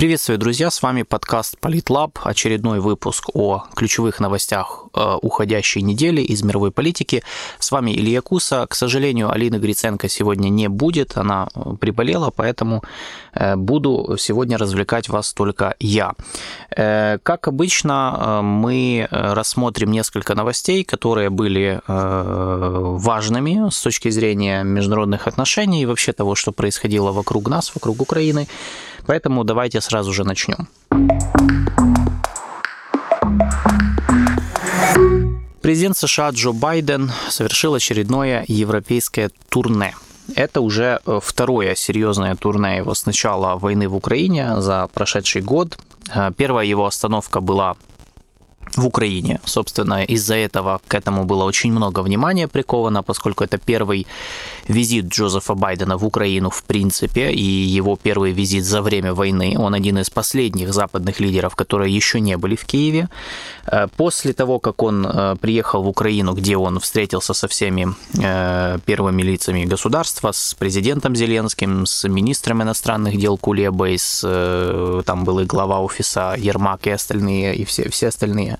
Приветствую, друзья, с вами подкаст Политлаб, очередной выпуск о ключевых новостях э, уходящей недели из мировой политики. С вами Илья Куса. К сожалению, Алины Гриценко сегодня не будет, она э, приболела, поэтому э, буду сегодня развлекать вас только я. Как обычно, мы рассмотрим несколько новостей, которые были важными с точки зрения международных отношений и вообще того, что происходило вокруг нас, вокруг Украины. Поэтому давайте сразу же начнем. Президент США Джо Байден совершил очередное европейское турне. Это уже э, второе серьезное турне его с начала войны в Украине за прошедший год. Э, первая его остановка была в Украине. Собственно, из-за этого к этому было очень много внимания приковано, поскольку это первый визит Джозефа Байдена в Украину в принципе, и его первый визит за время войны. Он один из последних западных лидеров, которые еще не были в Киеве. Э, после того, как он э, приехал в Украину, где он встретился со всеми э, первыми лицами государства, с президентом Зеленским, с министром иностранных дел Кулебой, с, там был и глава офиса Ермак и остальные, и все, все остальные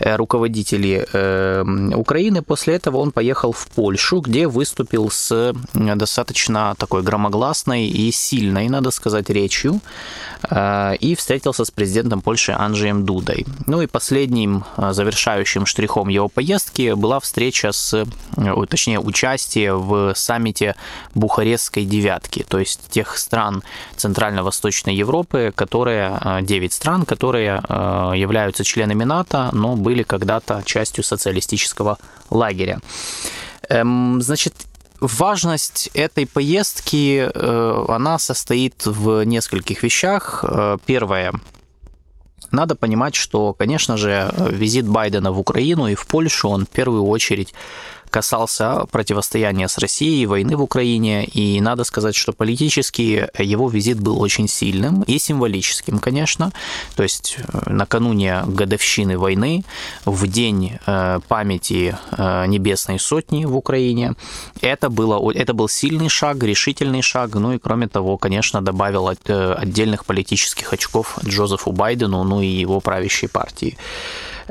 руководители Украины. После этого он поехал в Польшу, где выступил с достаточно такой громогласной и сильной, надо сказать, речью, и встретился с президентом Польши Анджеем Дудой. Ну и последним э, завершающим штрихом его поездки была встреча с, э, точнее, участие в саммите Бухарестской девятки, то есть тех стран Центрально-Восточной Европы, которые, 9 э, стран, которые являются членами НАТО, но были когда-то частью социалистического лагеря. Эм, значит, Важность этой поездки, она состоит в нескольких вещах. Первое, надо понимать, что, конечно же, визит Байдена в Украину и в Польшу, он в первую очередь касался противостояния с Россией, войны в Украине, и надо сказать, что политически его визит был очень сильным и символическим, конечно. То есть э, накануне годовщины войны, в день э, памяти э, Небесной Сотни в Украине, это, было, это был сильный шаг, решительный шаг, ну и кроме того, конечно, добавил отдельных политических очков Джозефу Байдену, ну и его правящей партии.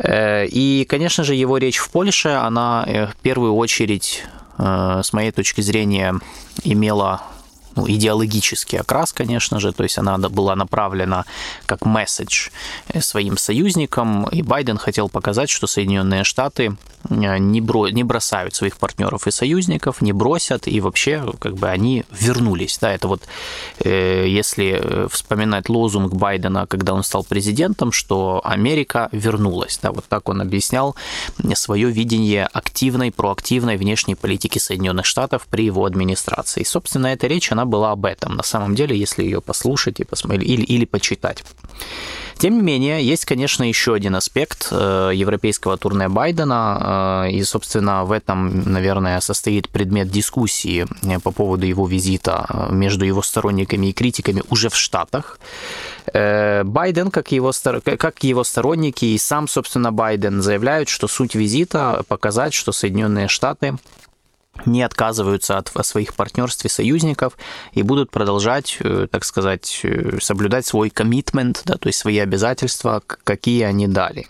Э, и, конечно же, его речь в Польше, она э, в первую очередь, э, с моей точки зрения, имела ну, идеологический окрас, конечно же, то есть она была направлена как месседж своим союзникам, и Байден хотел показать, что Соединенные Штаты э, не, бро, не бросают своих партнеров и союзников, не бросят, и вообще как бы они вернулись. Да, это вот э, если вспоминать лозунг Байдена, когда он стал президентом, что Америка вернулась. Да, вот так он объяснял свое видение активной, проактивной внешней политики Соединенных Штатов при его администрации. И, собственно, эта речь, она была об этом, на самом деле, если ее послушать и посмотреть, или, или почитать. Тем не менее, есть, конечно, еще один аспект э, европейского турне Байдена, э, и, собственно, в этом, наверное, состоит предмет дискуссии э, по поводу его визита между его сторонниками и критиками уже в Штатах. Байден, как его, как его сторонники и сам, собственно, Байден заявляют, что суть визита показать, что Соединенные Штаты не отказываются от своих партнерств и союзников и будут продолжать, э, так сказать, э, соблюдать свой коммитмент, да, то есть свои обязательства, какие они дали.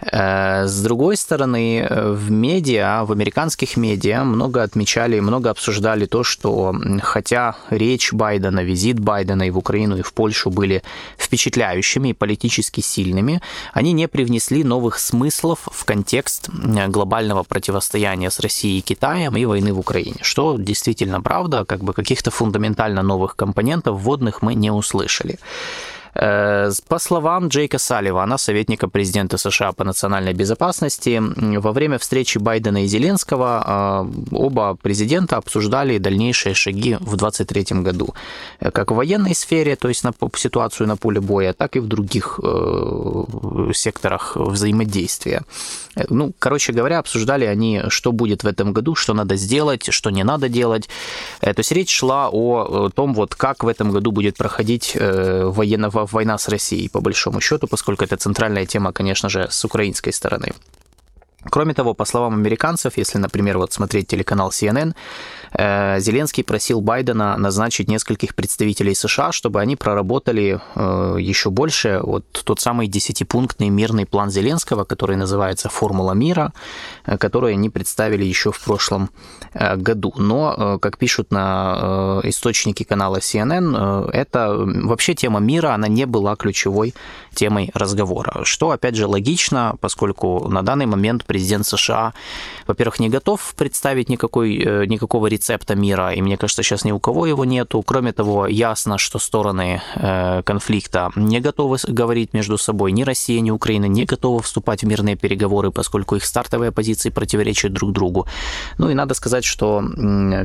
Э, с другой стороны, э, в медиа, в американских медиа много отмечали, много обсуждали то, что хотя речь Байдена, визит Байдена и в Украину, и в Польшу были впечатляющими и политически сильными, они не привнесли новых смыслов в контекст глобального противостояния с Россией и Китаем и войны в Украине. Что действительно правда, как бы каких-то фундаментально новых компонентов вводных мы не услышали. Э, по словам Джейка Салливана, советника президента США по национальной безопасности, во время встречи Байдена и Зеленского э, оба президента обсуждали дальнейшие шаги в 2023 году, э, как в военной сфере, то есть на ситуацию на поле боя, так и в других секторах взаимодействия. Ну, короче говоря, обсуждали они, что будет в этом году, что надо сделать, что не надо делать. То есть речь шла о том, вот как в этом году будет проходить военного война с Россией, по большому счету, поскольку это центральная тема, конечно же, с украинской стороны. Кроме того, по словам американцев, если, например, вот смотреть телеканал CNN, э, Зеленский просил Байдена назначить нескольких представителей США, чтобы они проработали э, еще больше вот тот самый десятипунктный мирный план Зеленского, который называется «Формула мира», э, который они представили еще в прошлом году. Но, как пишут на источники канала CNN, это вообще тема мира, она не была ключевой темой разговора, что, опять же, логично, поскольку на данный момент президент США, во-первых, не готов представить никакой, э, никакого рецепта мира, и мне кажется, сейчас ни у кого его нету. Кроме того, ясно, что стороны э, конфликта не готовы говорить между собой, ни Россия, ни Украина не готовы вступать в мирные переговоры, поскольку их стартовые позиции противоречат друг другу. Ну и надо сказать, что,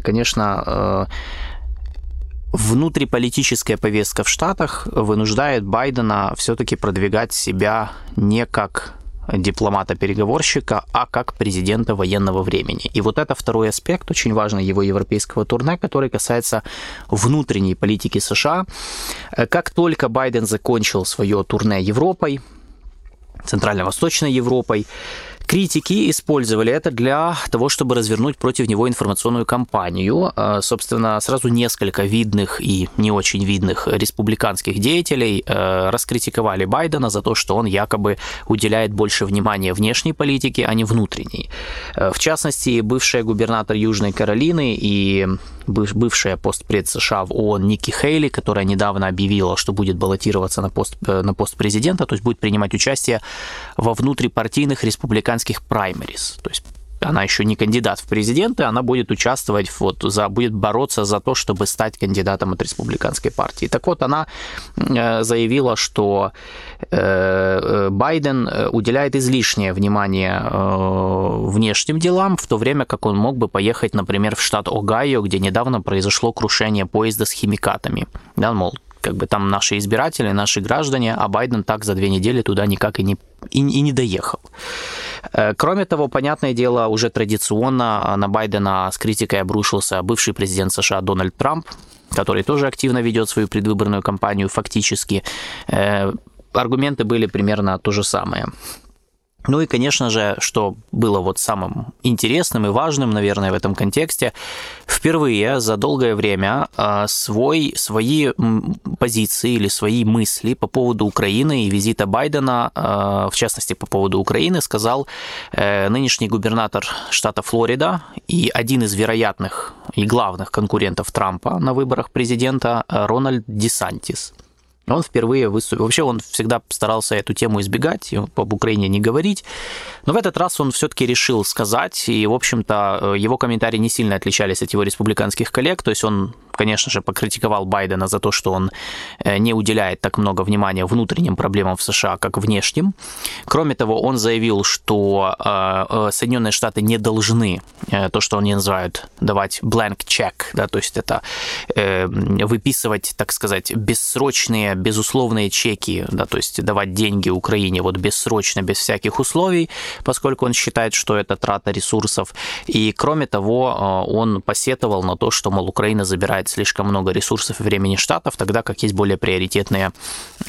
конечно, э, внутриполитическая повестка в Штатах вынуждает Байдена все-таки продвигать себя не как дипломата-переговорщика, а как президента военного времени. И вот это второй аспект, очень важный его европейского турне, который касается внутренней политики США. Как только Байден закончил свое турне Европой, Центрально-Восточной Европой, Критики использовали это для того, чтобы развернуть против него информационную кампанию. А, собственно, сразу несколько видных и не очень видных республиканских деятелей э, раскритиковали Байдена за то, что он якобы уделяет больше внимания внешней политике, а не внутренней. Э, в частности, бывшая губернатор Южной Каролины и бывшая постпред США в ООН Ники Хейли, которая недавно объявила, что будет баллотироваться на пост, э, на пост президента, то есть будет принимать участие во внутрипартийных республиканских праймерис. То есть она еще не кандидат в президенты, она будет участвовать, вот, за, будет бороться за то, чтобы стать кандидатом от республиканской партии. Так вот, она э, заявила, что э, э Байден уделяет излишнее внимание внешним делам, в то время как он мог бы поехать, например, в штат Огайо, где недавно произошло крушение поезда с химикатами. Да, мол, как бы там наши избиратели, наши граждане, а Байден так за две недели туда никак и не, и, и не доехал. Э, кроме того, понятное дело, уже традиционно на Байдена с критикой обрушился бывший президент США Дональд Трамп, который тоже активно ведет свою предвыборную кампанию фактически. Э, аргументы были примерно то же самое. Ну и, конечно же, что было вот самым интересным и важным, наверное, в этом контексте, впервые за долгое время а, свой, свои позиции или свои мысли по поводу Украины и визита Байдена, а, в частности, по поводу Украины, сказал э, нынешний губернатор штата Флорида и один из вероятных и главных конкурентов Трампа на выборах президента Рональд Десантис. Он впервые выступил. Вообще он всегда старался эту тему избегать, об Украине не говорить. Но в этот раз он все-таки решил сказать, и, в общем-то, его комментарии не сильно отличались от его республиканских коллег. То есть он, конечно же, покритиковал Байдена за то, что он э, не уделяет так много внимания внутренним проблемам в США, как внешним. Кроме того, он заявил, что э, э, Соединенные Штаты не должны то, что они называют, давать blank check, да, то есть это выписывать, так сказать, бессрочные безусловные чеки, да, то есть давать деньги Украине вот бессрочно, без всяких условий, поскольку он считает, что это трата ресурсов. И кроме того, э, он посетовал на то, что, мол, Украина забирает слишком много ресурсов и времени штатов, тогда как есть более приоритетные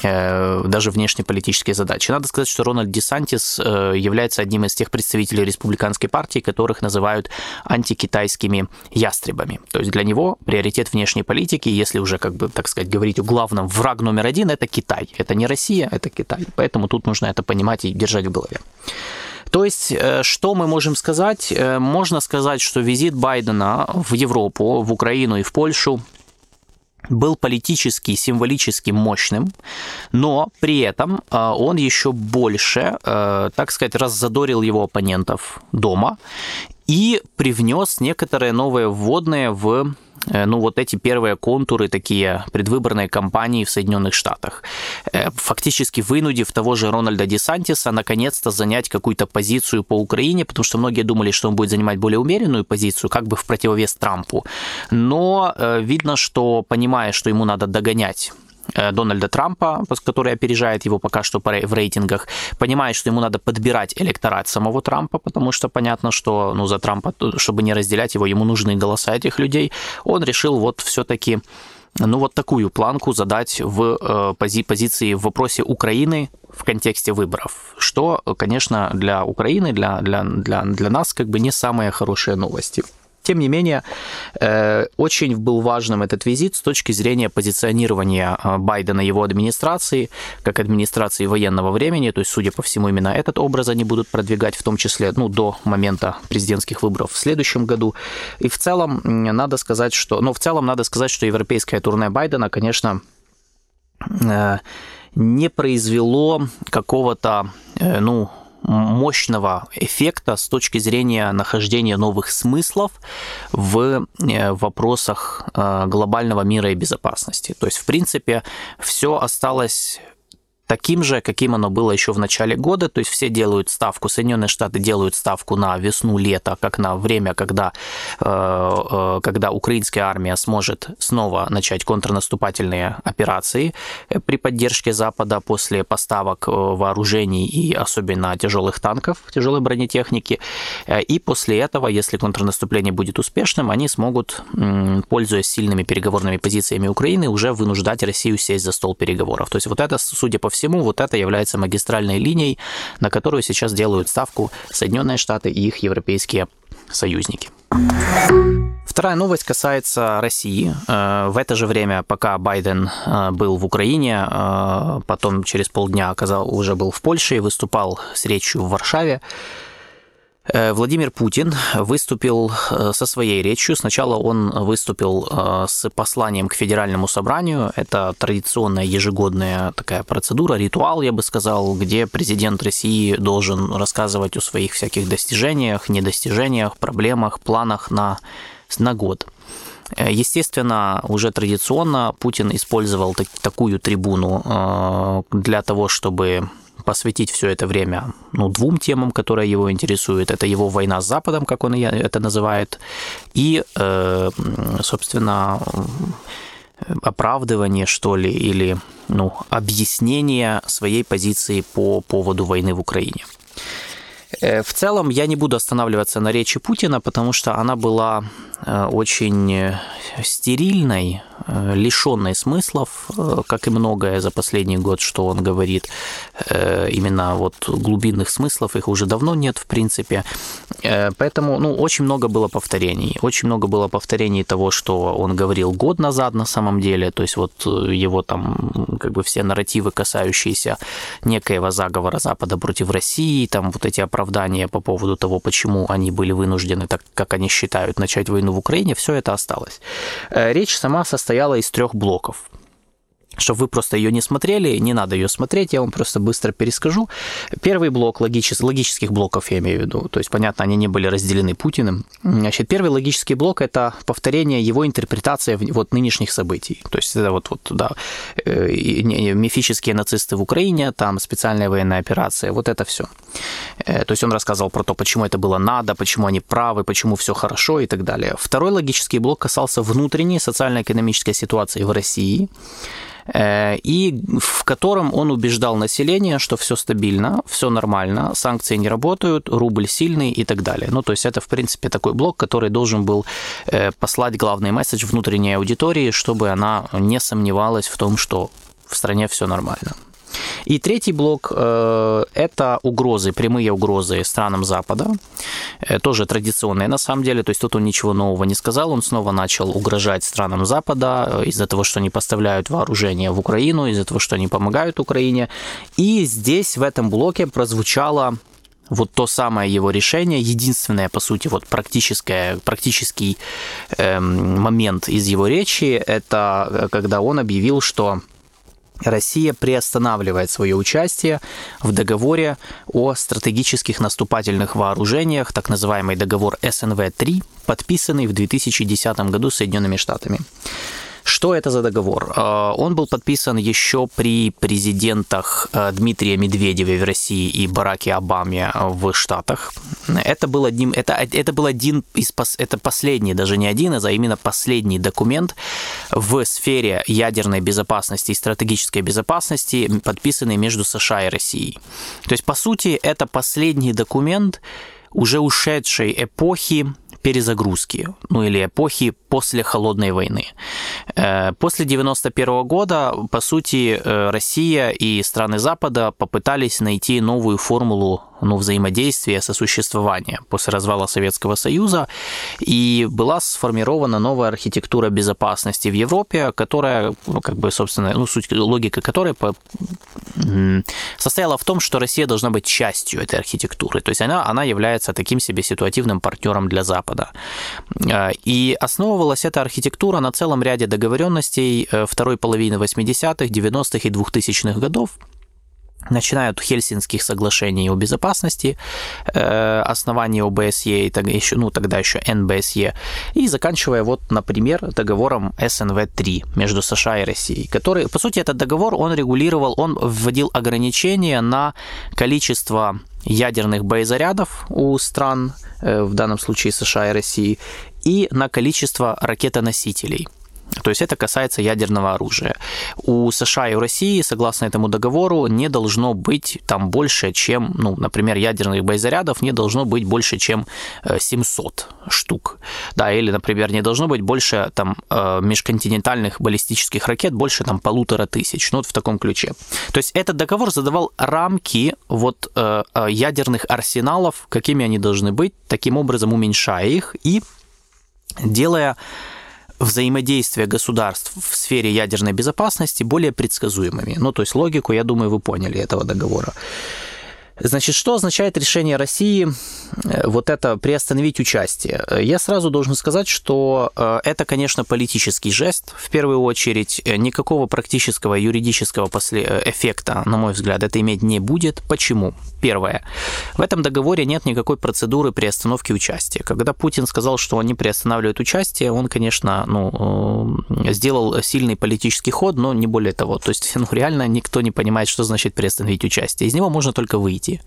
э, даже внешнеполитические задачи. Надо сказать, что Рональд Десантис э, является одним из тех представителей республиканской партии, которых называют антикитайскими ястребами. То есть для него приоритет внешней политики, если уже, как бы, так сказать, говорить о главном враг номер номер один – это Китай. Это не Россия, это Китай. Поэтому тут нужно это понимать и держать в голове. То есть, э, что мы можем сказать? Э, можно сказать, что визит Байдена в Европу, в Украину и в Польшу был политически, символически мощным, но при этом э, он еще больше, так сказать, раззадорил его оппонентов дома и привнес некоторые новые вводные в ну, вот эти первые контуры, такие предвыборные кампании в Соединенных Штатах, э, фактически вынудив того же Рональда Десантиса наконец-то занять какую-то позицию по Украине, потому что многие думали, что он будет занимать более умеренную позицию, как бы в противовес Трампу. Но э, видно, что понимая, что ему надо догонять Э, Дональда Трампа, который опережает его пока что в рейтингах, понимает, что ему надо подбирать электорат самого Трампа, потому что понятно, что ну, за Трампа, чтобы не разделять его, ему нужны голоса этих людей, он решил вот все-таки ну, вот такую планку задать в пози позиции в вопросе Украины в контексте выборов, что, конечно, для Украины, для, для, для, для нас как бы не самые хорошие новости. Тем не менее, э, очень был важным этот визит с точки зрения позиционирования э, Байдена его администрации, как администрации военного времени, то есть, судя по всему, именно этот образ они будут продвигать, в том числе ну, до момента президентских выборов в следующем году. И в целом надо сказать, что... Ну, в целом надо сказать, что европейское турне Байдена, конечно, э, не произвело какого-то, ну, мощного эффекта с точки зрения нахождения новых смыслов в э, вопросах э, глобального мира и безопасности. То есть, в принципе, все осталось таким же, каким оно было еще в начале года. То есть все делают ставку, Соединенные Штаты делают ставку на весну-лето, как на время, когда, э, э, когда украинская армия сможет снова начать контрнаступательные операции э, при поддержке Запада после поставок вооружений и особенно тяжелых танков, тяжелой бронетехники. И после этого, если контрнаступление будет успешным, они смогут, пользуясь сильными переговорными позициями Украины, уже вынуждать Россию сесть за стол переговоров. То есть вот это, судя по всему, вот это является магистральной линией, на которую сейчас делают ставку Соединенные Штаты и их европейские союзники. Вторая новость касается России. Э, в это же время, пока Байден э, был в Украине, э, потом через полдня оказал, уже был в Польше и выступал с речью в Варшаве, Владимир Путин выступил э, со своей речью. Сначала он выступил э, с посланием к Федеральному собранию. Это традиционная ежегодная такая процедура, ритуал, я бы сказал, где президент России должен рассказывать о своих всяких достижениях, недостижениях, проблемах, планах на, на год. Естественно, уже традиционно Путин использовал так, такую трибуну для того, чтобы посвятить все это время ну, двум темам, которые его интересуют. Это его война с Западом, как он это называет, и, э, собственно, оправдывание, что ли, или ну, объяснение своей позиции по поводу войны в Украине. Э, в целом я не буду останавливаться на речи Путина, потому что она была э, очень стерильной, лишенной смыслов, э, как и многое за последний год, что он говорит. Э, именно вот глубинных смыслов их уже давно нет, в принципе. Поэтому, ну, очень много было повторений. Очень много было повторений того, что он говорил год назад на самом деле. То есть вот его там как бы все нарративы, касающиеся некоего заговора Запада против России, там вот эти оправдания по поводу того, почему они были вынуждены, так как они считают, начать войну в Украине, все это осталось. Речь сама состоит состояла из трех блоков чтобы вы просто ее не смотрели, не надо ее смотреть, я вам просто быстро перескажу. Первый блок логичес, логических блоков, я имею в виду, то есть, понятно, они не были разделены Путиным. Значит, первый логический блок – это повторение его интерпретации вот нынешних событий. То есть, это вот, вот да, э, мифические нацисты в Украине, там специальная военная операция, вот это все. Э, то есть, он рассказывал про то, почему это было надо, почему они правы, почему все хорошо и так далее. Второй логический блок касался внутренней социально-экономической ситуации в России, и в котором он убеждал население, что все стабильно, все нормально, санкции не работают, рубль сильный и так далее. Ну, то есть это, в принципе, такой блок, который должен был э, послать главный месседж внутренней аудитории, чтобы она не сомневалась в том, что в стране все нормально. И третий блок э, – это угрозы, прямые угрозы странам Запада, э, тоже традиционные на самом деле, то есть тут он ничего нового не сказал, он снова начал угрожать странам Запада э, из-за того, что они поставляют вооружение в Украину, из-за того, что они помогают Украине. И здесь в этом блоке прозвучало вот то самое его решение, единственное, по сути, вот практическое, практический эм, момент из его речи, это когда он объявил, что Россия приостанавливает свое участие в договоре о стратегических наступательных вооружениях, так называемый договор СНВ-3, подписанный в 2010 году Соединенными Штатами. Что это за договор? Э, он был подписан еще при президентах э, Дмитрия Медведеве в России и Бараке Обаме в Штатах. Это был, одним, это, это был один из... Это последний, даже не один а именно последний документ в сфере ядерной безопасности и стратегической безопасности, подписанный между США и Россией. То есть, по сути, это последний документ уже ушедшей эпохи перезагрузки, ну или эпохи после холодной войны. Э, после 91 года, по сути, э, Россия и страны Запада попытались найти новую формулу ну, взаимодействия, сосуществования после развала Советского Союза, и была сформирована новая архитектура безопасности в Европе, которая, ну, как бы, собственно, ну, суть логика которой по... состояла в том, что Россия должна быть частью этой архитектуры, то есть она, она является таким себе ситуативным партнером для Запада. Э, и основывалась эта архитектура на целом ряде договоренностей э, второй половины 80-х, 90-х и 2000-х годов, начиная от Хельсинских соглашений о безопасности, э, основания ОБСЕ, и тогда еще, ну, тогда еще НБСЕ, и заканчивая вот, например, договором СНВ-3 между США и Россией, который, по сути, этот договор, он регулировал, он вводил ограничения на количество ядерных боезарядов у стран, э, в данном случае США и России, и на количество ракетоносителей – то есть это касается ядерного оружия. У США и у России, согласно этому договору, не должно быть там больше, чем, ну, например, ядерных боезарядов не должно быть больше, чем 700 э, штук. Да, или, например, не должно быть больше там э, межконтинентальных баллистических ракет больше там полутора тысяч. Ну, вот в таком ключе. То есть этот договор задавал рамки вот э, ядерных арсеналов, какими они должны быть, таким образом уменьшая их и делая взаимодействия государств в сфере ядерной безопасности более предсказуемыми. Ну, то есть логику, я думаю, вы поняли этого договора. Значит, что означает решение России э, вот это приостановить участие? Я сразу должен сказать, что э, это, конечно, политический жест, в первую очередь. Э, никакого практического юридического эффекта, на мой взгляд, это иметь не будет. Почему? Первое. В этом договоре нет никакой процедуры приостановки участия. Когда Путин сказал, что он не приостанавливает участие, он, конечно, ну, сделал сильный политический ход, но не более того. То есть, ну, реально никто не понимает, что значит приостановить участие. Из него можно только выйти развитии.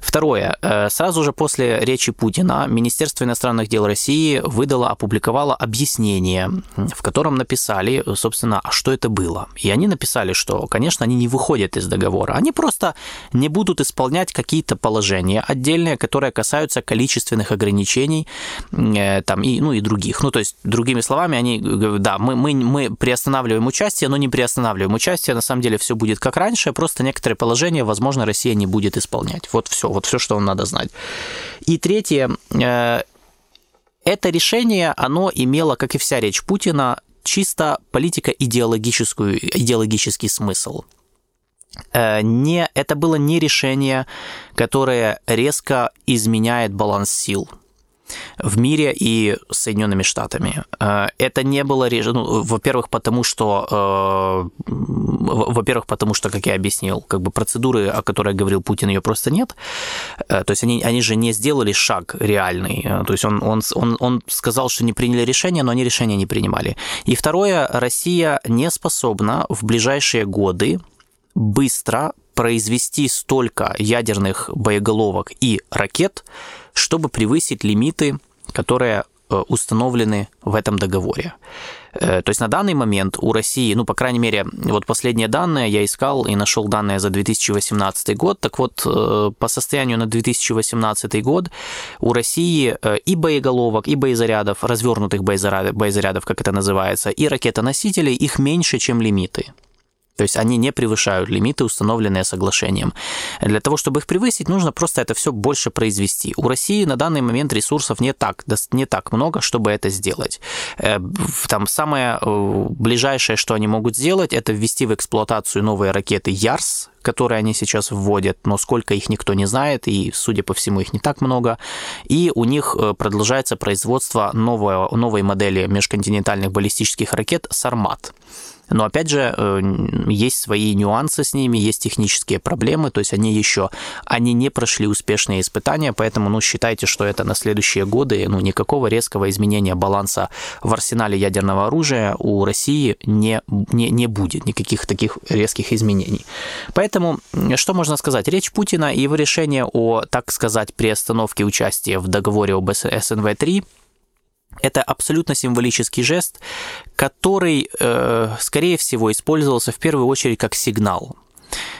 Второе. Э, сразу же после речи Путина Министерство иностранных дел России выдало, опубликовало объяснение, в котором написали, собственно, а что это было. И они написали, что, конечно, они не выходят из договора, они просто не будут исполнять какие-то положения отдельные, которые касаются количественных ограничений э, там, и, ну, и других. Ну, то есть, другими словами, они да, мы, мы, мы приостанавливаем участие, но не приостанавливаем участие, на самом деле все будет как раньше, просто некоторые положения, возможно, Россия не будет исполнять. Вот все, вот все, что вам надо знать. И третье, э, это решение, оно имело, как и вся речь Путина, чисто политико-идеологическую, идеологический смысл. Э, не, это было не решение, которое резко изменяет баланс сил – в мире и Соединенными Штатами. Э, это не было, ну, во-первых, потому что, э, во-первых, потому что, как я объяснил, как бы процедуры, о которой говорил Путин, ее просто нет. Э, то есть они, они же не сделали шаг реальный. То есть он, он, он, он сказал, что не приняли решение, но они решение не принимали. И второе, Россия не способна в ближайшие годы быстро произвести столько ядерных боеголовок и ракет, чтобы превысить лимиты, которые э, установлены в этом договоре. Э, то есть на данный момент у России, ну, по крайней мере, вот последние данные я искал и нашел данные за 2018 год. Так вот, э, по состоянию на 2018 год у России и боеголовок, и боезарядов, развернутых боезарядов, боезарядов как это называется, и ракетоносителей, их меньше, чем лимиты. То есть они не превышают лимиты, установленные соглашением. Для того, чтобы их превысить, нужно просто это все больше произвести. У России на данный момент ресурсов не так, не так много, чтобы это сделать. Э, там самое э, ближайшее, что они могут сделать, это ввести в эксплуатацию новые ракеты Ярс, которые они сейчас вводят, но сколько их никто не знает, и, судя по всему, их не так много. И у них э, продолжается производство новой, новой модели межконтинентальных баллистических ракет «Сармат». Но опять же, э, есть свои нюансы с ними, есть технические проблемы, то есть они еще, они не прошли успешные испытания, поэтому, ну, считайте, что это на следующие годы, ну, никакого резкого изменения баланса в арсенале ядерного оружия у России не, не, не будет, никаких таких резких изменений. Поэтому, что можно сказать? Речь Путина и его решение о, так сказать, приостановке участия в договоре об СНВ-3 это абсолютно символический жест, который, э, скорее всего, использовался в первую очередь как сигнал.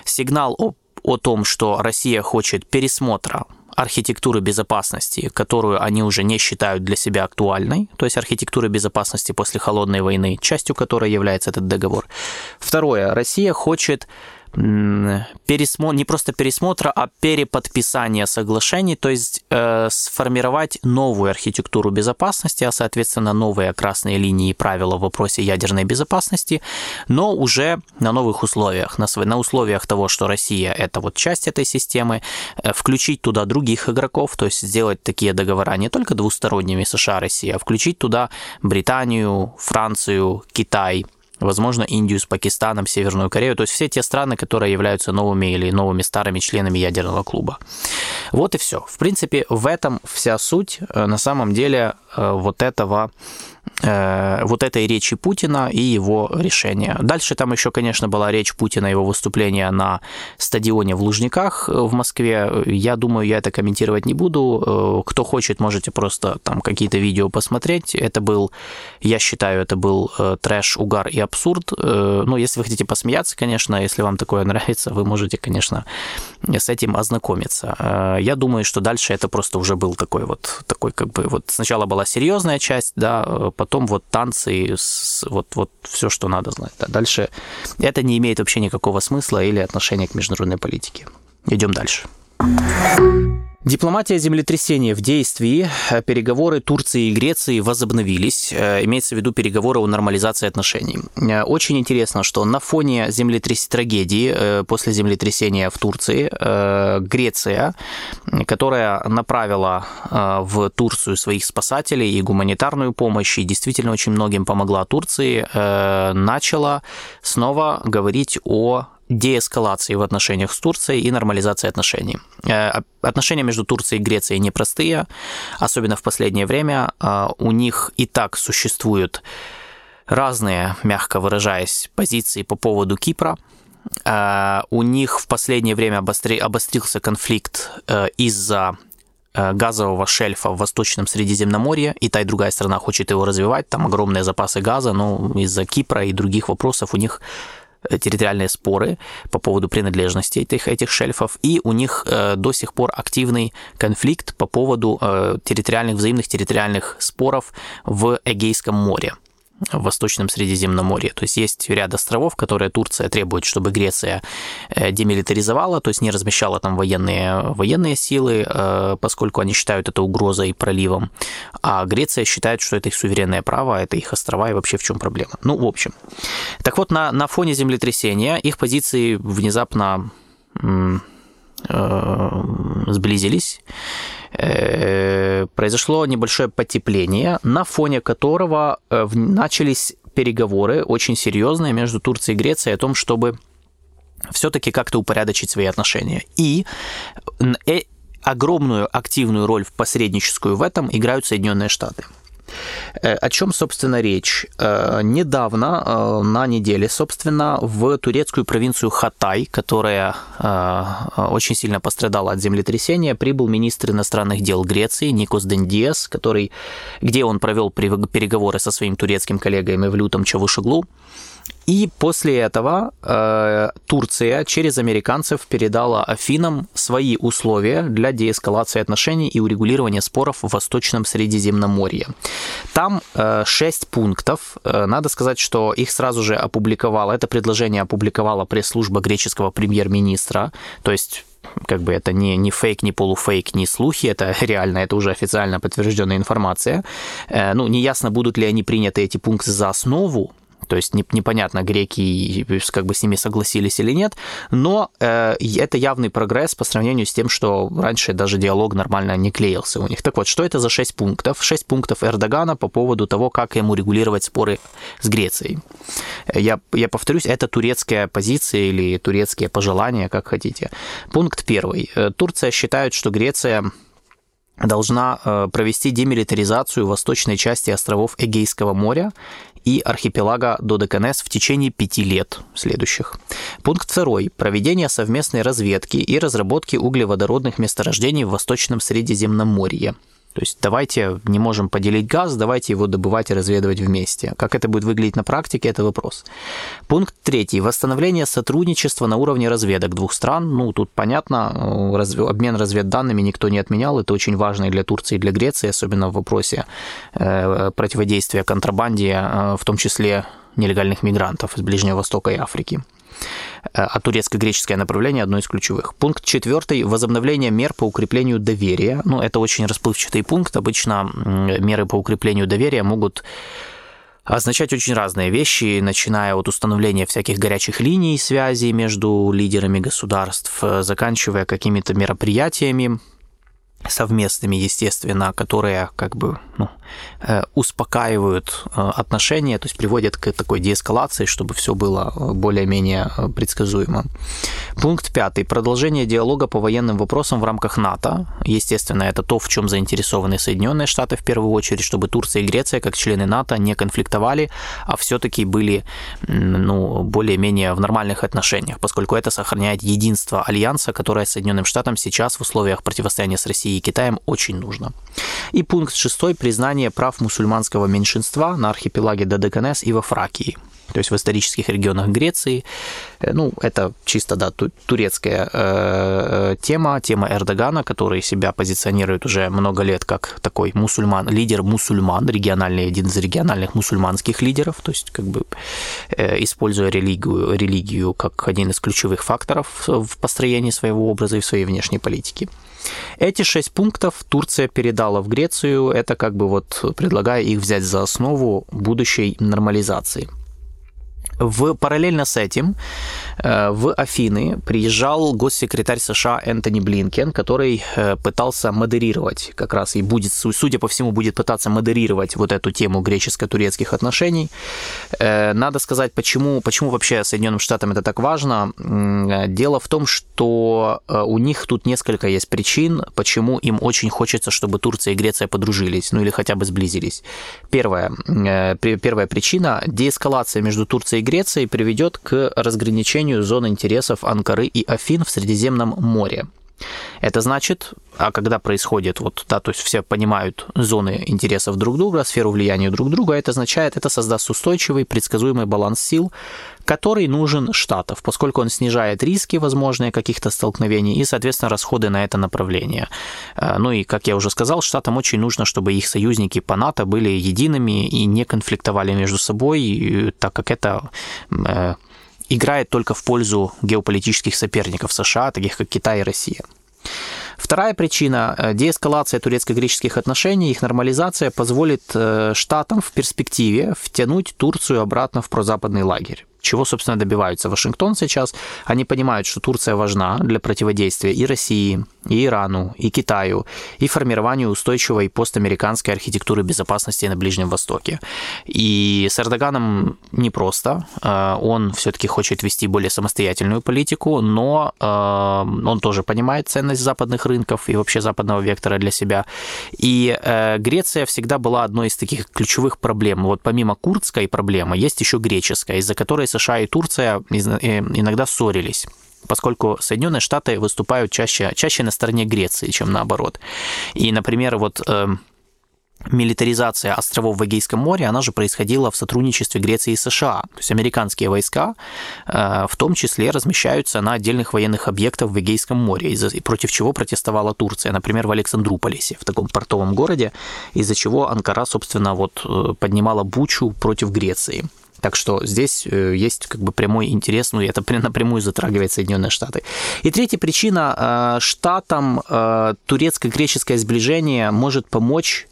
Сигнал о, о том, что Россия хочет пересмотра архитектуры безопасности, которую они уже не считают для себя актуальной, то есть архитектуры безопасности после холодной войны, частью которой является этот договор. Второе. Россия хочет пересмо... не просто пересмотра, а переподписания соглашений, то есть э, сформировать новую архитектуру безопасности, а соответственно новые красные линии и правила в вопросе ядерной безопасности, но уже на новых условиях, на, на условиях того, что Россия это вот часть этой системы, э, включить туда других игроков, то есть сделать такие договора не только двусторонними США-Россия, а включить туда Британию, Францию, Китай, возможно, Индию с Пакистаном, Северную Корею, то есть все те страны, которые являются новыми или новыми старыми членами ядерного клуба. Вот и все. В принципе, в этом вся суть э, на самом деле э, вот этого вот этой речи Путина и его решения. Дальше там еще, конечно, была речь Путина, его выступление на стадионе в Лужниках в Москве. Я думаю, я это комментировать не буду. Э, кто хочет, можете просто там какие-то видео посмотреть. Это был, я считаю, это был э, трэш, угар и абсурд. Ну, если вы хотите посмеяться, конечно, если вам такое нравится, вы можете, конечно, с этим ознакомиться. Я думаю, что дальше это просто уже был такой вот, такой как бы, вот сначала была серьезная часть, да, потом вот танцы, вот, вот все, что надо знать. Да. Дальше это не имеет вообще никакого смысла или отношения к международной политике. Идем дальше. Дипломатия землетрясения в действии. Переговоры Турции и Греции возобновились. Э, имеется в виду переговоры о нормализации отношений. Э, очень интересно, что на фоне землетряс... трагедии э, после землетрясения в Турции Греция, которая направила в Турцию своих спасателей и гуманитарную помощь, и действительно очень многим помогла Турции, начала снова говорить о деэскалации в отношениях с Турцией и нормализации отношений. Э, отношения между Турцией и Грецией непростые, особенно в последнее время. Э, у них и так существуют разные, мягко выражаясь, позиции по поводу Кипра. Э, у них в последнее время обострился конфликт из-за газового шельфа в Восточном Средиземноморье, и та и другая страна хочет его развивать, там огромные запасы газа, но из-за Кипра и других вопросов у них территориальные споры по поводу принадлежности этих, этих шельфов, и у них э, до сих пор активный конфликт по поводу э, территориальных, взаимных территориальных споров в Эгейском море в Восточном Средиземноморье. То есть есть ряд островов, которые Турция требует, чтобы Греция э, демилитаризовала, то есть не размещала там военные, военные силы, э, поскольку они считают это угрозой проливом. А Греция считает, что это их суверенное право, это их острова и вообще в чем проблема. Ну, в общем. Так вот, на, на фоне землетрясения их позиции внезапно сблизились. Э, произошло небольшое потепление, на фоне которого э, начались переговоры очень серьезные между Турцией и Грецией о том, чтобы все-таки как-то упорядочить свои отношения. И э, огромную активную роль в посредническую в этом играют Соединенные Штаты. Э, о чем, собственно, речь? Э, недавно, э, на неделе, собственно, в турецкую провинцию Хатай, которая очень сильно пострадала от землетрясения, прибыл министр иностранных дел Греции Никос Дендиас, который, где он провел переговоры со своим турецким коллегой Мевлютом Чавушеглу. И после этого э, Турция через американцев передала Афинам свои условия для деэскалации отношений и урегулирования споров в Восточном Средиземноморье. Там э, 6 пунктов. Э, надо сказать, что их сразу же опубликовала, это предложение опубликовала пресс-служба греческого премьер-министра, то есть как бы это не, не фейк, не полуфейк, не слухи, это реально, это уже официально подтвержденная информация. Э, ну, неясно, будут ли они приняты эти пункты за основу то есть непонятно, греки как бы с ними согласились или нет, но э, это явный прогресс по сравнению с тем, что раньше даже диалог нормально не клеился у них. Так вот, что это за шесть пунктов? Шесть пунктов Эрдогана по поводу того, как ему регулировать споры с Грецией. Я, я повторюсь, это турецкая позиция или турецкие пожелания, как хотите. Пункт первый. Э, Турция считает, что Греция должна э, провести демилитаризацию восточной части островов Эгейского моря и архипелага Додеканес в течение пяти лет следующих. Пункт второй. Проведение совместной разведки и разработки углеводородных месторождений в Восточном Средиземноморье. То есть давайте не можем поделить газ, давайте его добывать и разведывать вместе. Как это будет выглядеть на практике, это вопрос. Пункт третий. Восстановление сотрудничества на уровне разведок двух стран. Ну, тут понятно, э, обмен разведданными никто не отменял. Это очень важно и для Турции, и для Греции, особенно в вопросе э, противодействия контрабанде, э, в том числе нелегальных мигрантов из Ближнего Востока и Африки. Э, а турецко-греческое направление одно из ключевых. Пункт четвертый – возобновление мер по укреплению доверия. Ну, это очень расплывчатый пункт. Обычно меры по укреплению доверия могут означать очень разные вещи, начиная от установления всяких горячих линий связи между лидерами государств, э, заканчивая какими-то мероприятиями, совместными, естественно, которые как бы ну, э, успокаивают э, отношения, то есть приводят к такой деэскалации, чтобы все было э, более-менее предсказуемо. Пункт пятый. Продолжение диалога по военным вопросам в рамках НАТО. Естественно, это то, в чем заинтересованы Соединенные Штаты в первую очередь, чтобы Турция и Греция, как члены НАТО, не конфликтовали, а все-таки были ну, более-менее в нормальных отношениях, поскольку это сохраняет единство Альянса, которое Соединенным Штатам сейчас в условиях противостояния с Россией и Китаем очень нужно. И пункт шестой – признание прав мусульманского меньшинства на архипелаге Додеканес и во Фракии то есть в исторических регионах Греции. Э, ну, это чисто, да, турецкая э, тема, тема Эрдогана, который себя позиционирует уже много лет как такой мусульман, лидер мусульман, региональный, один из региональных мусульманских лидеров, то есть как бы э, используя религию, религию как один из ключевых факторов в построении своего образа и в своей внешней политике. Эти шесть пунктов Турция передала в Грецию, это как бы вот предлагая их взять за основу будущей нормализации. В, параллельно с этим э, в Афины приезжал госсекретарь США Энтони Блинкен, который э, пытался модерировать как раз и будет, судя по всему, будет пытаться модерировать вот эту тему греческо-турецких отношений. Э, надо сказать, почему, почему вообще Соединенным Штатам это так важно. Дело в том, что у них тут несколько есть причин, почему им очень хочется, чтобы Турция и Греция подружились, ну или хотя бы сблизились. Первая, первая причина – деэскалация между Турцией и Греции приведет к разграничению зон интересов Анкары и Афин в Средиземном море. Это значит, а когда происходит, вот, да, то есть все понимают зоны интересов друг друга, сферу влияния друг друга, это означает, это создаст устойчивый, предсказуемый баланс сил, который нужен Штатов, поскольку он снижает риски возможные каких-то столкновений и, соответственно, расходы на это направление. Э, ну и, как я уже сказал, Штатам очень нужно, чтобы их союзники по НАТО были едиными и не конфликтовали между собой, так как это э, играет только в пользу геополитических соперников США, таких как Китай и Россия. Вторая причина – деэскалация турецко-греческих отношений, их нормализация позволит э, Штатам в перспективе втянуть Турцию обратно в прозападный лагерь чего, собственно, добиваются Вашингтон сейчас. Они понимают, что Турция важна для противодействия и России, и Ирану, и Китаю, и формированию устойчивой постамериканской архитектуры безопасности на Ближнем Востоке. И с Эрдоганом непросто. Э, он все-таки хочет вести более самостоятельную политику, но э, он тоже понимает ценность западных рынков и вообще западного вектора для себя. И э, Греция всегда была одной из таких ключевых проблем. Вот помимо курдской проблемы, есть еще греческая, из-за которой США и Турция иногда ссорились поскольку Соединенные Штаты выступают чаще, чаще на стороне Греции, чем наоборот. И, например, вот э, милитаризация островов в Эгейском море, она же происходила в сотрудничестве Греции и США. То есть американские войска э, в том числе размещаются на отдельных военных объектах в Эгейском море, из-за, против чего протестовала Турция, например, в Александруполисе, в таком портовом городе, из-за чего Анкара, собственно, вот э, поднимала бучу против Греции. Так что здесь э, есть как бы прямой интерес, ну и это напрямую затрагивает Соединенные Штаты. И третья причина, э, штатам э, турецко-греческое сближение может помочь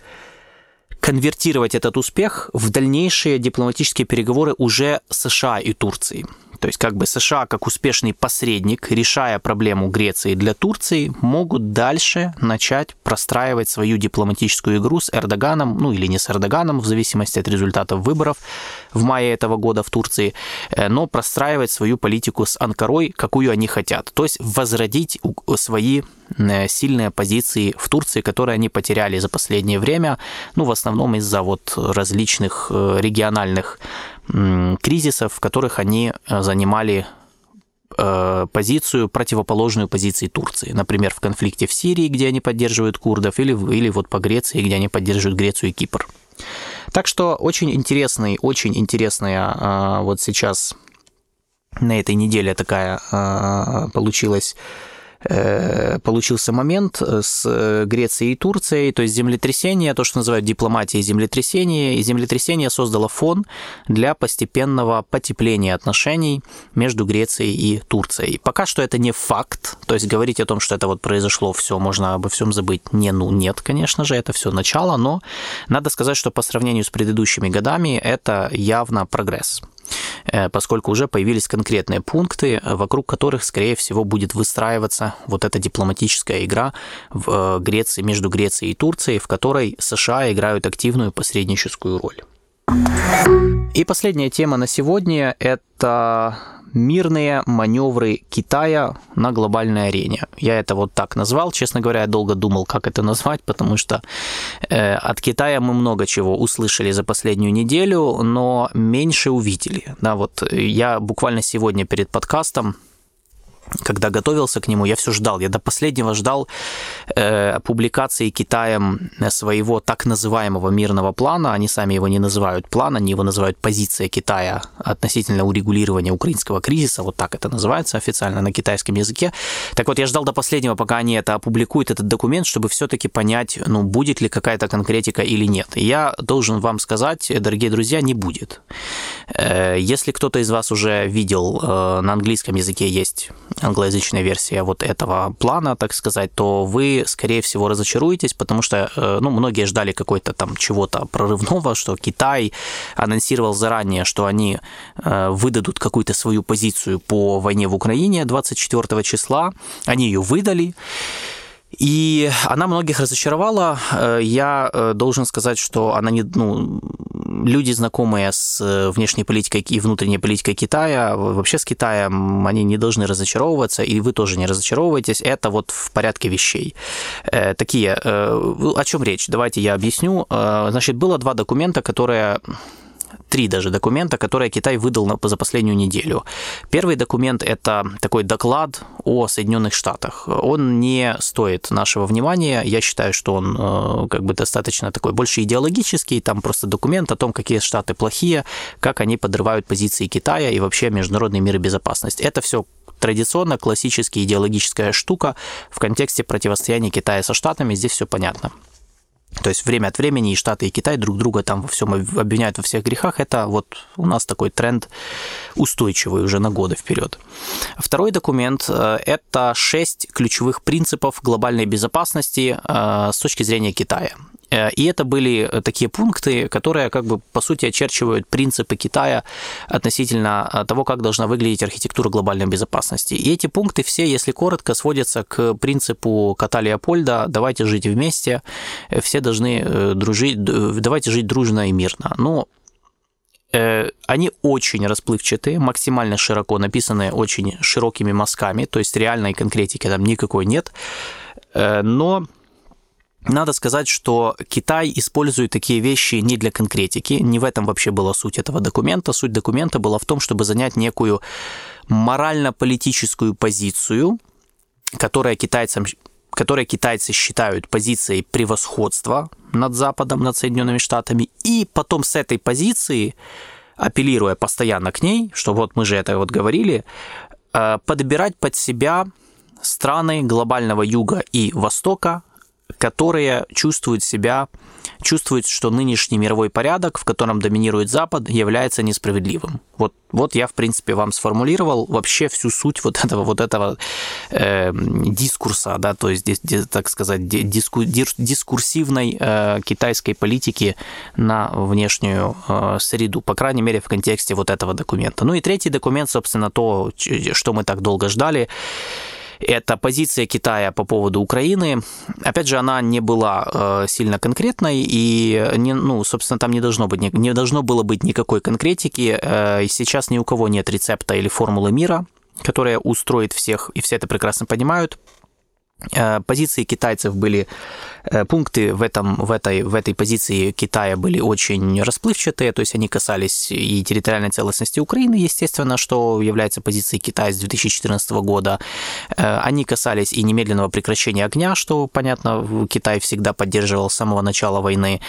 конвертировать этот успех в дальнейшие дипломатические переговоры уже США и Турции. То есть как бы США как успешный посредник, решая проблему Греции для Турции, могут дальше начать простраивать свою дипломатическую игру с Эрдоганом, ну или не с Эрдоганом, в зависимости от результатов выборов в мае этого года в Турции, э, но простраивать свою политику с Анкарой, какую они хотят. То есть возродить свои э, сильные позиции в Турции, которые они потеряли за последнее время, ну, в основном из-за вот различных э, региональных кризисов, в которых они э, занимали э, позицию, противоположную позиции Турции. Например, в конфликте в Сирии, где они поддерживают курдов, или, или вот по Греции, где они поддерживают Грецию и Кипр. Так что очень интересный, очень интересная э, вот сейчас на этой неделе такая получилась получился момент с Грецией и Турцией, то есть землетрясение, то, что называют дипломатией землетрясения, и землетрясение создало фон для постепенного потепления отношений между Грецией и Турцией. Пока что это не факт, то есть говорить о том, что это вот произошло, все, можно обо всем забыть, не, ну, нет, конечно же, это все начало, но надо сказать, что по сравнению с предыдущими годами это явно прогресс. Э, поскольку уже появились конкретные пункты, вокруг которых, скорее всего, будет выстраиваться вот эта дипломатическая игра в э, Греции, между Грецией и Турцией, в которой США играют активную посредническую роль. И последняя тема на сегодня – это мирные маневры Китая на глобальной арене. Я это вот так назвал. Честно говоря, я долго думал, как это назвать, потому что э, от Китая мы много чего услышали за последнюю неделю, но меньше увидели. Да, вот я буквально сегодня перед подкастом когда готовился к нему, я все ждал. Я до последнего ждал э, публикации Китаем своего так называемого мирного плана. Они сами его не называют план, они его называют позиция Китая относительно урегулирования украинского кризиса. Вот так это называется официально на китайском языке. Так вот, я ждал до последнего, пока они это опубликуют, этот документ, чтобы все-таки понять, ну, будет ли какая-то конкретика или нет. И я должен вам сказать, дорогие друзья, не будет. Э, если кто-то из вас уже видел, э, на английском языке есть англоязычная версия вот этого плана, так сказать, то вы, скорее всего, разочаруетесь, потому что, э, ну, многие ждали какой-то там чего-то прорывного, что Китай анонсировал заранее, что они э, выдадут какую-то свою позицию по войне в Украине 24 числа. Они ее выдали. И она многих разочаровала. Э, я должен сказать, что она не, ну, люди, знакомые с э, внешней политикой и внутренней политикой Китая, вообще с Китаем, они не должны разочаровываться, и вы тоже не разочаровываетесь. Это вот в порядке вещей. Э, такие, э, о чем речь? Давайте я объясню. Значит, было два документа, которые три даже документа, которые Китай выдал за последнюю неделю. Первый документ – это такой доклад о Соединенных Штатах. Он не стоит нашего внимания. Я считаю, что он э, как бы достаточно такой больше идеологический. Там просто документ о том, какие Штаты плохие, как они подрывают позиции Китая и вообще международный мир и безопасность. Это все традиционно классическая идеологическая штука в контексте противостояния Китая со Штатами. Здесь все понятно. То есть время от времени и Штаты, и Китай друг друга там во всем обвиняют во всех грехах. Это вот у нас такой тренд устойчивый уже на годы вперед. Второй документ э, – это шесть ключевых принципов глобальной безопасности э, с точки зрения Китая. Э, и это были э, такие пункты, которые, как бы, по сути, очерчивают принципы Китая относительно э, того, как должна выглядеть архитектура глобальной безопасности. И эти пункты все, если коротко, сводятся к принципу кота Леопольда «давайте жить вместе, все должны дружить, давайте жить дружно и мирно». Но они очень расплывчатые, максимально широко написаны очень широкими мазками, то есть реальной конкретики там никакой нет. Но надо сказать, что Китай использует такие вещи не для конкретики, не в этом вообще была суть этого документа. Суть документа была в том, чтобы занять некую морально-политическую позицию, которая китайцам которые китайцы считают позицией превосходства над Западом, над Соединенными Штатами, и потом с этой позиции, апеллируя постоянно к ней, что вот мы же это вот говорили, э, подбирать под себя страны глобального юга и востока, которые чувствуют себя, чувствуют, что нынешний мировой порядок, в котором доминирует Запад, является несправедливым. Вот, вот я, в принципе, вам сформулировал вообще всю суть вот этого, вот этого э, дискурса, да, то есть, так сказать, диску, дискурсивной э, китайской политики на внешнюю э, среду, по крайней мере, в контексте вот этого документа. Ну и третий документ, собственно, то, что мы так долго ждали, это позиция Китая по поводу Украины. Опять же, она не была э, сильно конкретной, и, не, ну, собственно, там не должно, быть, не должно было быть никакой конкретики. Э, сейчас ни у кого нет рецепта или формулы мира, которая устроит всех, и все это прекрасно понимают. Э, позиции китайцев были, э, пункты в, этом, в, этой, в этой позиции Китая были очень расплывчатые, то есть они касались и территориальной целостности Украины, естественно, что является позицией Китая с 2014 года. Э, они касались и немедленного прекращения огня, что, понятно, Китай всегда поддерживал с самого начала войны.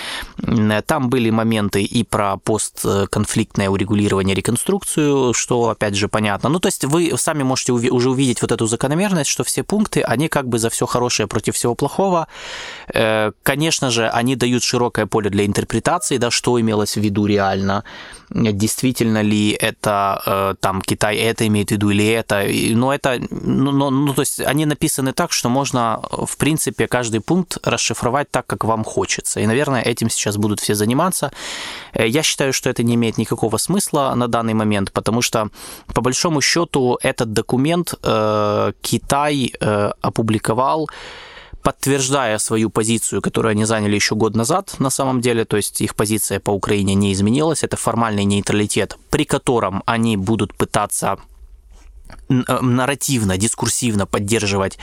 Там были моменты и про постконфликтное урегулирование, реконструкцию, что, опять же, понятно. Ну, то есть вы сами можете уже увидеть вот эту закономерность, что все пункты, они как бы за все хорошее против всего плохого. Э, конечно же, они дают широкое поле для интерпретации, да, что имелось в виду реально действительно ли это э, там Китай это имеет в виду или это. Но это, ну, ну, ну, то есть они написаны так, что можно, в принципе, каждый пункт расшифровать так, как вам хочется. И, наверное, этим сейчас будут все заниматься. Э, я считаю, что это не имеет никакого смысла на данный момент, потому что, по большому счету, этот документ э, Китай опубликовал подтверждая свою позицию, которую они заняли еще год назад на самом деле, то есть их позиция по Украине не изменилась, это формальный нейтралитет, при котором они будут пытаться нарративно, дискурсивно поддерживать,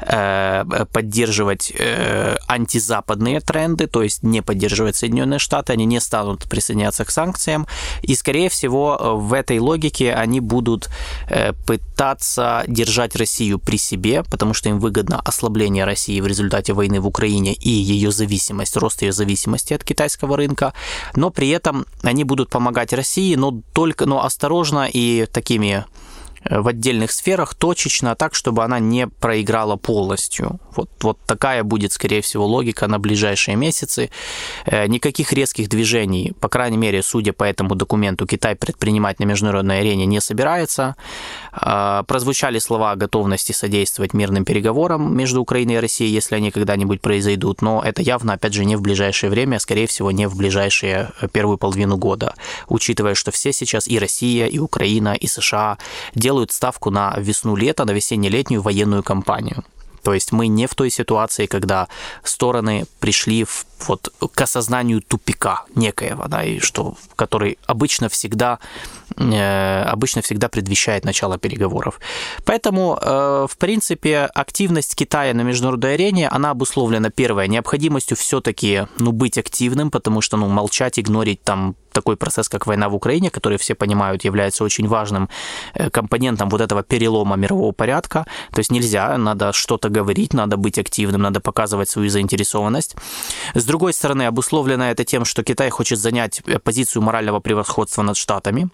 э, поддерживать э, антизападные тренды, то есть не поддерживать Соединенные Штаты, они не станут присоединяться к санкциям, и, скорее всего, в этой логике они будут пытаться держать Россию при себе, потому что им выгодно ослабление России в результате войны в Украине и ее зависимость, рост ее зависимости от китайского рынка, но при этом они будут помогать России, но только, но осторожно и такими Э, в отдельных сферах точечно, так, чтобы она не проиграла полностью. Вот, вот такая будет, скорее всего, логика на ближайшие месяцы. Э, никаких резких движений, по крайней мере, судя по этому документу, Китай предпринимать на международной арене не собирается. Э, прозвучали слова о готовности содействовать мирным переговорам между Украиной и Россией, если они когда-нибудь произойдут, но это явно, опять же, не в ближайшее время, а, скорее всего, не в ближайшие первую половину года, учитывая, что все сейчас и Россия, и Украина, и США делают ставку на весну-лето, на весенне-летнюю военную кампанию. То есть мы не в той ситуации, когда стороны пришли в, вот, к осознанию тупика некоего, да, и что, который обычно всегда Э, обычно всегда предвещает начало переговоров. Поэтому, э, в принципе, активность Китая на международной арене, она обусловлена, первое, необходимостью все-таки ну, быть активным, потому что ну, молчать, игнорить там такой процесс, как война в Украине, который все понимают является очень важным э, компонентом вот этого перелома мирового порядка. То есть нельзя, надо что-то говорить, надо быть активным, надо показывать свою заинтересованность. С другой стороны, обусловлено это тем, что Китай хочет занять позицию морального превосходства над Штатами.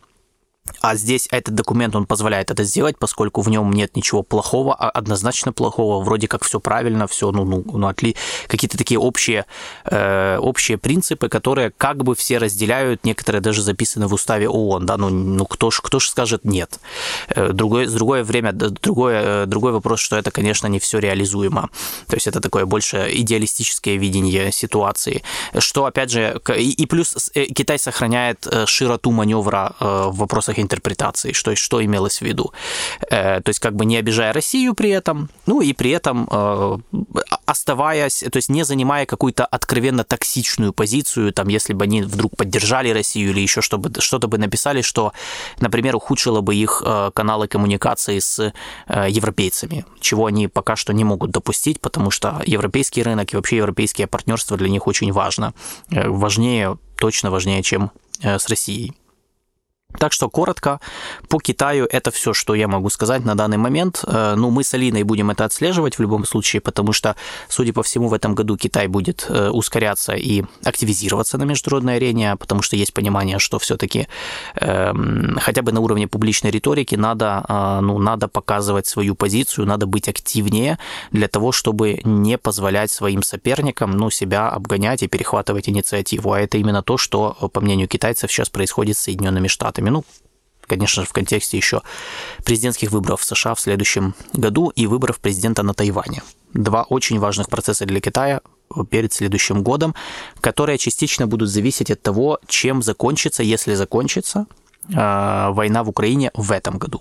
А здесь этот документ, он позволяет это сделать, поскольку в нем нет ничего плохого, а однозначно плохого, вроде как все правильно, все, ну, ну, ну отли... какие-то такие общие, э, общие принципы, которые как бы все разделяют, некоторые даже записаны в уставе ООН, да, ну, ну кто ж, кто ж скажет нет. Э, другое, другое время, другое, э, другой вопрос, что это, конечно, не все реализуемо. То есть это такое больше идеалистическое видение ситуации, что, опять же, и, и плюс э, Китай сохраняет широту маневра в вопросах вопросах интерпретации, что, что имелось в виду. Э, то есть как бы не обижая Россию при этом, ну и при этом э, оставаясь, то есть не занимая какую-то откровенно токсичную позицию, там, если бы они вдруг поддержали Россию или еще чтобы, что-то бы написали, что, например, ухудшило бы их э, каналы коммуникации с европейцами, чего они пока что не могут допустить, потому что европейский рынок и вообще европейские партнерства для них очень важно. Важнее, точно важнее, чем с Россией. Так что коротко, по Китаю это все, что я могу сказать на данный момент. Э, ну, мы с Алиной будем это отслеживать в любом случае, потому что, судя по всему, в этом году Китай будет э, ускоряться и активизироваться на международной арене, потому что есть понимание, что все-таки эм, хотя бы на уровне публичной риторики надо, э, ну, надо показывать свою позицию, надо быть активнее для того, чтобы не позволять своим соперникам ну, себя обгонять и перехватывать инициативу. А это именно то, что, по мнению китайцев, сейчас происходит с Соединенными Штатами выборами. Ну, конечно же, в контексте еще президентских выборов в США в следующем году и выборов президента на Тайване. Два очень важных процесса для Китая перед следующим годом, которые частично будут зависеть от того, чем закончится, если закончится, э, война в Украине в этом году.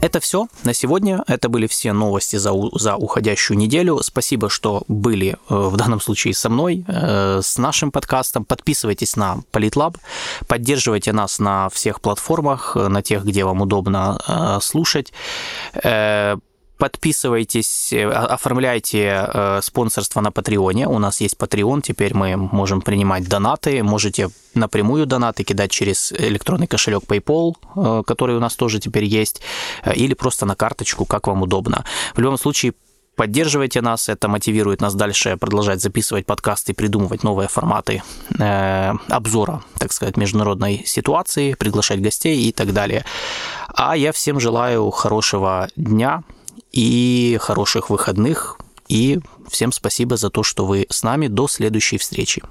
Это все на сегодня. Это были все новости за, за уходящую неделю. Спасибо, что были э, в данном случае со мной, э, с нашим подкастом. Подписывайтесь на Политлаб, поддерживайте нас на всех платформах, на тех, где вам удобно э, слушать Подписывайтесь, э, оформляйте э, спонсорство на Патреоне. У нас есть Patreon, теперь мы можем принимать донаты. Можете напрямую донаты кидать через электронный кошелек PayPal, э, который у нас тоже теперь есть, или просто на карточку, как вам удобно. В любом случае, Поддерживайте нас, это мотивирует нас дальше продолжать записывать подкасты, придумывать новые форматы э, обзора, так сказать, международной ситуации, приглашать гостей и так далее. А я всем желаю хорошего дня и хороших выходных. И всем спасибо за то, что вы с нами. До следующей встречи.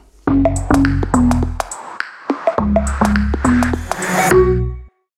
thank you